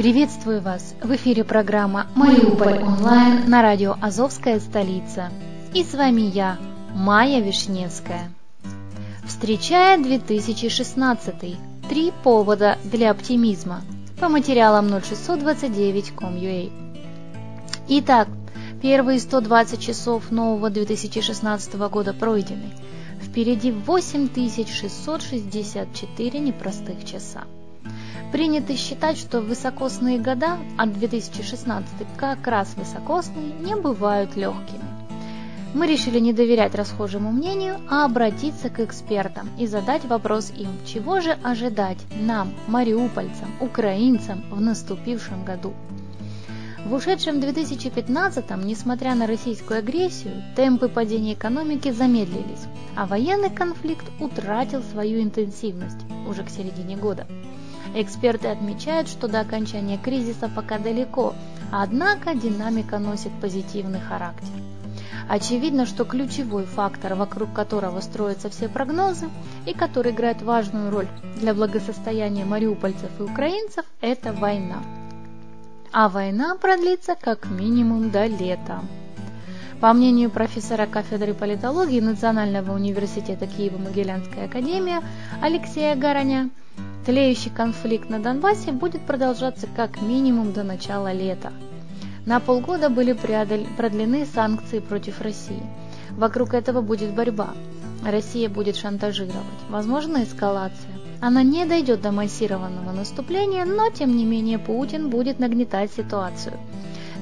Приветствую вас! В эфире программа «Мариуполь онлайн» на радио «Азовская столица». И с вами я, Майя Вишневская. Встречая 2016. Три повода для оптимизма. По материалам 0629.com.ua. Итак, первые 120 часов нового 2016 года пройдены. Впереди 8664 непростых часа. Принято считать, что высокосные года, а 2016 как раз высокосные, не бывают легкими. Мы решили не доверять расхожему мнению, а обратиться к экспертам и задать вопрос им, чего же ожидать нам, мариупольцам, украинцам в наступившем году. В ушедшем 2015-м, несмотря на российскую агрессию, темпы падения экономики замедлились, а военный конфликт утратил свою интенсивность уже к середине года. Эксперты отмечают, что до окончания кризиса пока далеко, однако динамика носит позитивный характер. Очевидно, что ключевой фактор, вокруг которого строятся все прогнозы и который играет важную роль для благосостояния мариупольцев и украинцев, это война. А война продлится как минимум до лета. По мнению профессора кафедры политологии Национального университета Киево-Могилянская академия Алексея Гороня, Тлеющий конфликт на Донбассе будет продолжаться как минимум до начала лета. На полгода были продлены санкции против России. Вокруг этого будет борьба. Россия будет шантажировать. Возможна эскалация. Она не дойдет до массированного наступления, но тем не менее Путин будет нагнетать ситуацию.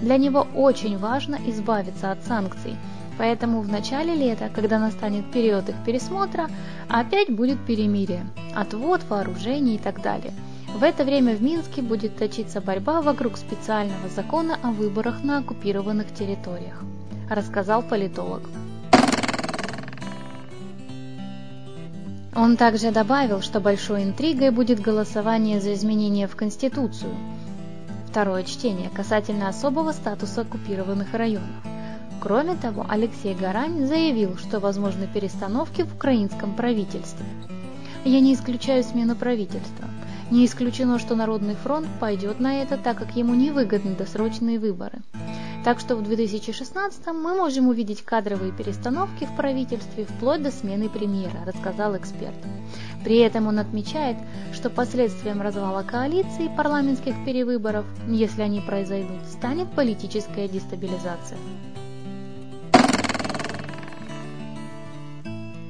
Для него очень важно избавиться от санкций – Поэтому в начале лета, когда настанет период их пересмотра, опять будет перемирие, отвод вооружений и так далее. В это время в Минске будет точиться борьба вокруг специального закона о выборах на оккупированных территориях, рассказал политолог. Он также добавил, что большой интригой будет голосование за изменения в Конституцию. Второе чтение касательно особого статуса оккупированных районов. Кроме того, Алексей Гарань заявил, что возможны перестановки в украинском правительстве. Я не исключаю смену правительства. Не исключено, что Народный фронт пойдет на это, так как ему невыгодны досрочные выборы. Так что в 2016 мы можем увидеть кадровые перестановки в правительстве вплоть до смены премьера, рассказал эксперт. При этом он отмечает, что последствием развала коалиции и парламентских перевыборов, если они произойдут, станет политическая дестабилизация.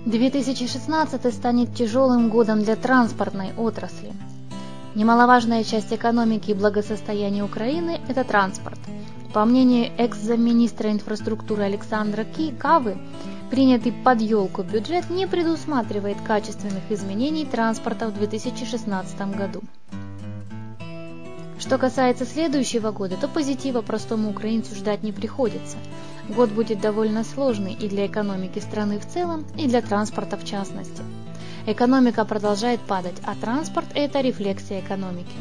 2016 станет тяжелым годом для транспортной отрасли. Немаловажная часть экономики и благосостояния Украины – это транспорт. По мнению экс-замминистра инфраструктуры Александра Ки Кавы, принятый под елку бюджет не предусматривает качественных изменений транспорта в 2016 году. Что касается следующего года, то позитива простому украинцу ждать не приходится. Год будет довольно сложный и для экономики страны в целом, и для транспорта в частности. Экономика продолжает падать, а транспорт – это рефлексия экономики.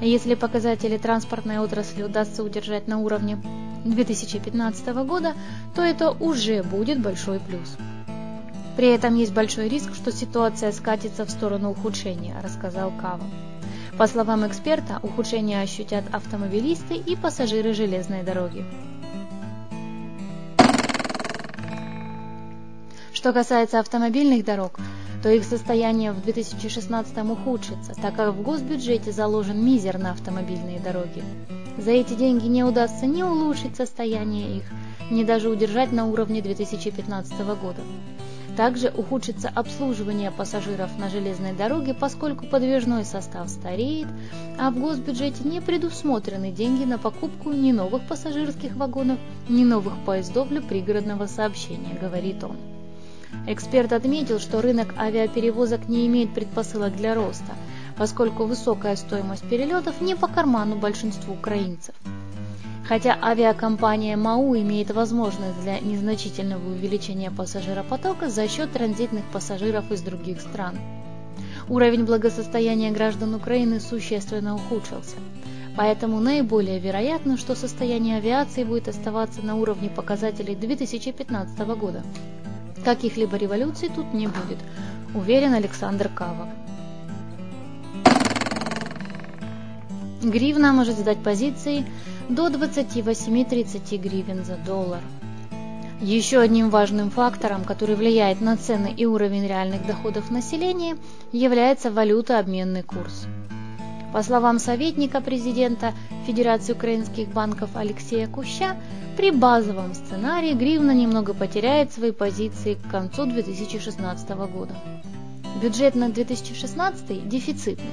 Если показатели транспортной отрасли удастся удержать на уровне 2015 года, то это уже будет большой плюс. При этом есть большой риск, что ситуация скатится в сторону ухудшения, рассказал Кава. По словам эксперта, ухудшение ощутят автомобилисты и пассажиры железной дороги. Что касается автомобильных дорог, то их состояние в 2016 ухудшится, так как в госбюджете заложен мизер на автомобильные дороги. За эти деньги не удастся ни улучшить состояние их, ни даже удержать на уровне 2015 года. Также ухудшится обслуживание пассажиров на железной дороге, поскольку подвижной состав стареет, а в госбюджете не предусмотрены деньги на покупку ни новых пассажирских вагонов, ни новых поездов для пригородного сообщения, говорит он. Эксперт отметил, что рынок авиаперевозок не имеет предпосылок для роста, поскольку высокая стоимость перелетов не по карману большинству украинцев. Хотя авиакомпания МАУ имеет возможность для незначительного увеличения пассажиропотока за счет транзитных пассажиров из других стран. Уровень благосостояния граждан Украины существенно ухудшился. Поэтому наиболее вероятно, что состояние авиации будет оставаться на уровне показателей 2015 года. Каких-либо революций тут не будет, уверен Александр Кава. Гривна может сдать позиции до 28-30 гривен за доллар. Еще одним важным фактором, который влияет на цены и уровень реальных доходов населения, является валютообменный курс. По словам советника президента Федерации украинских банков Алексея Куща, при базовом сценарии гривна немного потеряет свои позиции к концу 2016 года. Бюджет на 2016 дефицитный.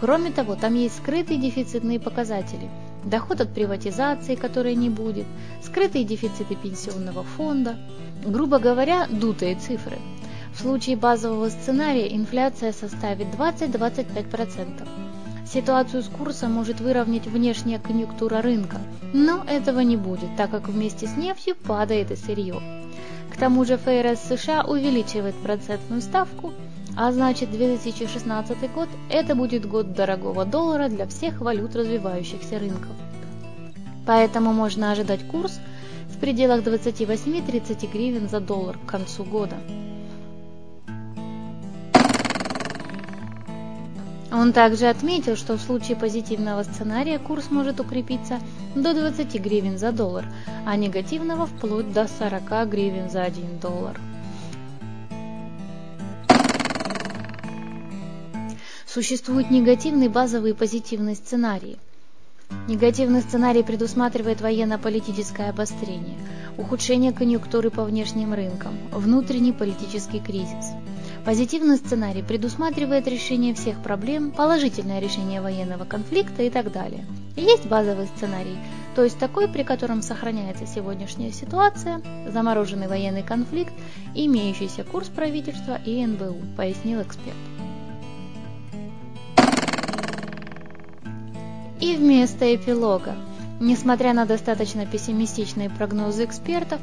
Кроме того, там есть скрытые дефицитные показатели – доход от приватизации, которой не будет, скрытые дефициты пенсионного фонда, грубо говоря, дутые цифры. В случае базового сценария инфляция составит 20-25%. Ситуацию с курсом может выровнять внешняя конъюнктура рынка, но этого не будет, так как вместе с нефтью падает и сырье. К тому же ФРС США увеличивает процентную ставку, а значит 2016 год – это будет год дорогого доллара для всех валют развивающихся рынков. Поэтому можно ожидать курс в пределах 28-30 гривен за доллар к концу года. Он также отметил, что в случае позитивного сценария курс может укрепиться до 20 гривен за доллар, а негативного вплоть до 40 гривен за 1 доллар. Существуют негативный, базовый и позитивный сценарии. Негативный сценарий предусматривает военно-политическое обострение, ухудшение конъюнктуры по внешним рынкам, внутренний политический кризис. Позитивный сценарий предусматривает решение всех проблем, положительное решение военного конфликта и так далее. И есть базовый сценарий, то есть такой, при котором сохраняется сегодняшняя ситуация, замороженный военный конфликт имеющийся курс правительства и НБУ, пояснил эксперт. И вместо эпилога. Несмотря на достаточно пессимистичные прогнозы экспертов,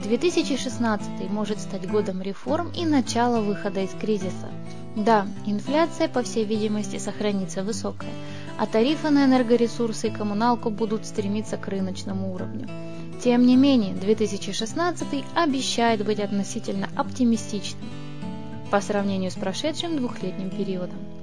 2016 может стать годом реформ и начала выхода из кризиса. Да, инфляция, по всей видимости, сохранится высокая, а тарифы на энергоресурсы и коммуналку будут стремиться к рыночному уровню. Тем не менее, 2016 обещает быть относительно оптимистичным по сравнению с прошедшим двухлетним периодом.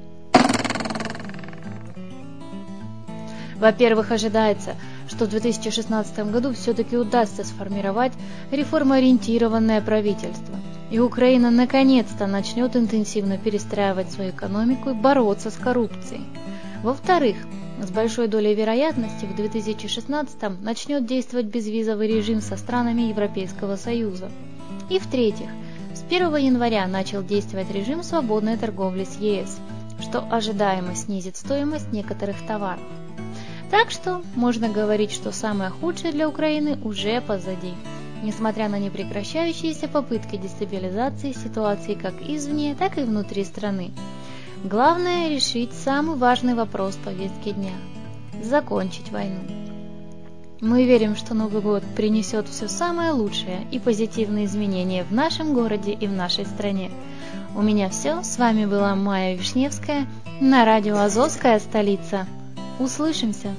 Во-первых, ожидается, что в 2016 году все-таки удастся сформировать реформоориентированное правительство. и Украина наконец-то начнет интенсивно перестраивать свою экономику и бороться с коррупцией. Во-вторых, с большой долей вероятности в 2016 начнет действовать безвизовый режим со странами Европейского Союза. И в-третьих, с 1 января начал действовать режим свободной торговли с ЕС, что ожидаемо снизит стоимость некоторых товаров. Так что можно говорить, что самое худшее для Украины уже позади несмотря на непрекращающиеся попытки дестабилизации ситуации как извне, так и внутри страны. Главное – решить самый важный вопрос повестки дня – закончить войну. Мы верим, что Новый год принесет все самое лучшее и позитивные изменения в нашем городе и в нашей стране. У меня все. С вами была Майя Вишневская на радио «Азовская столица». Услышимся!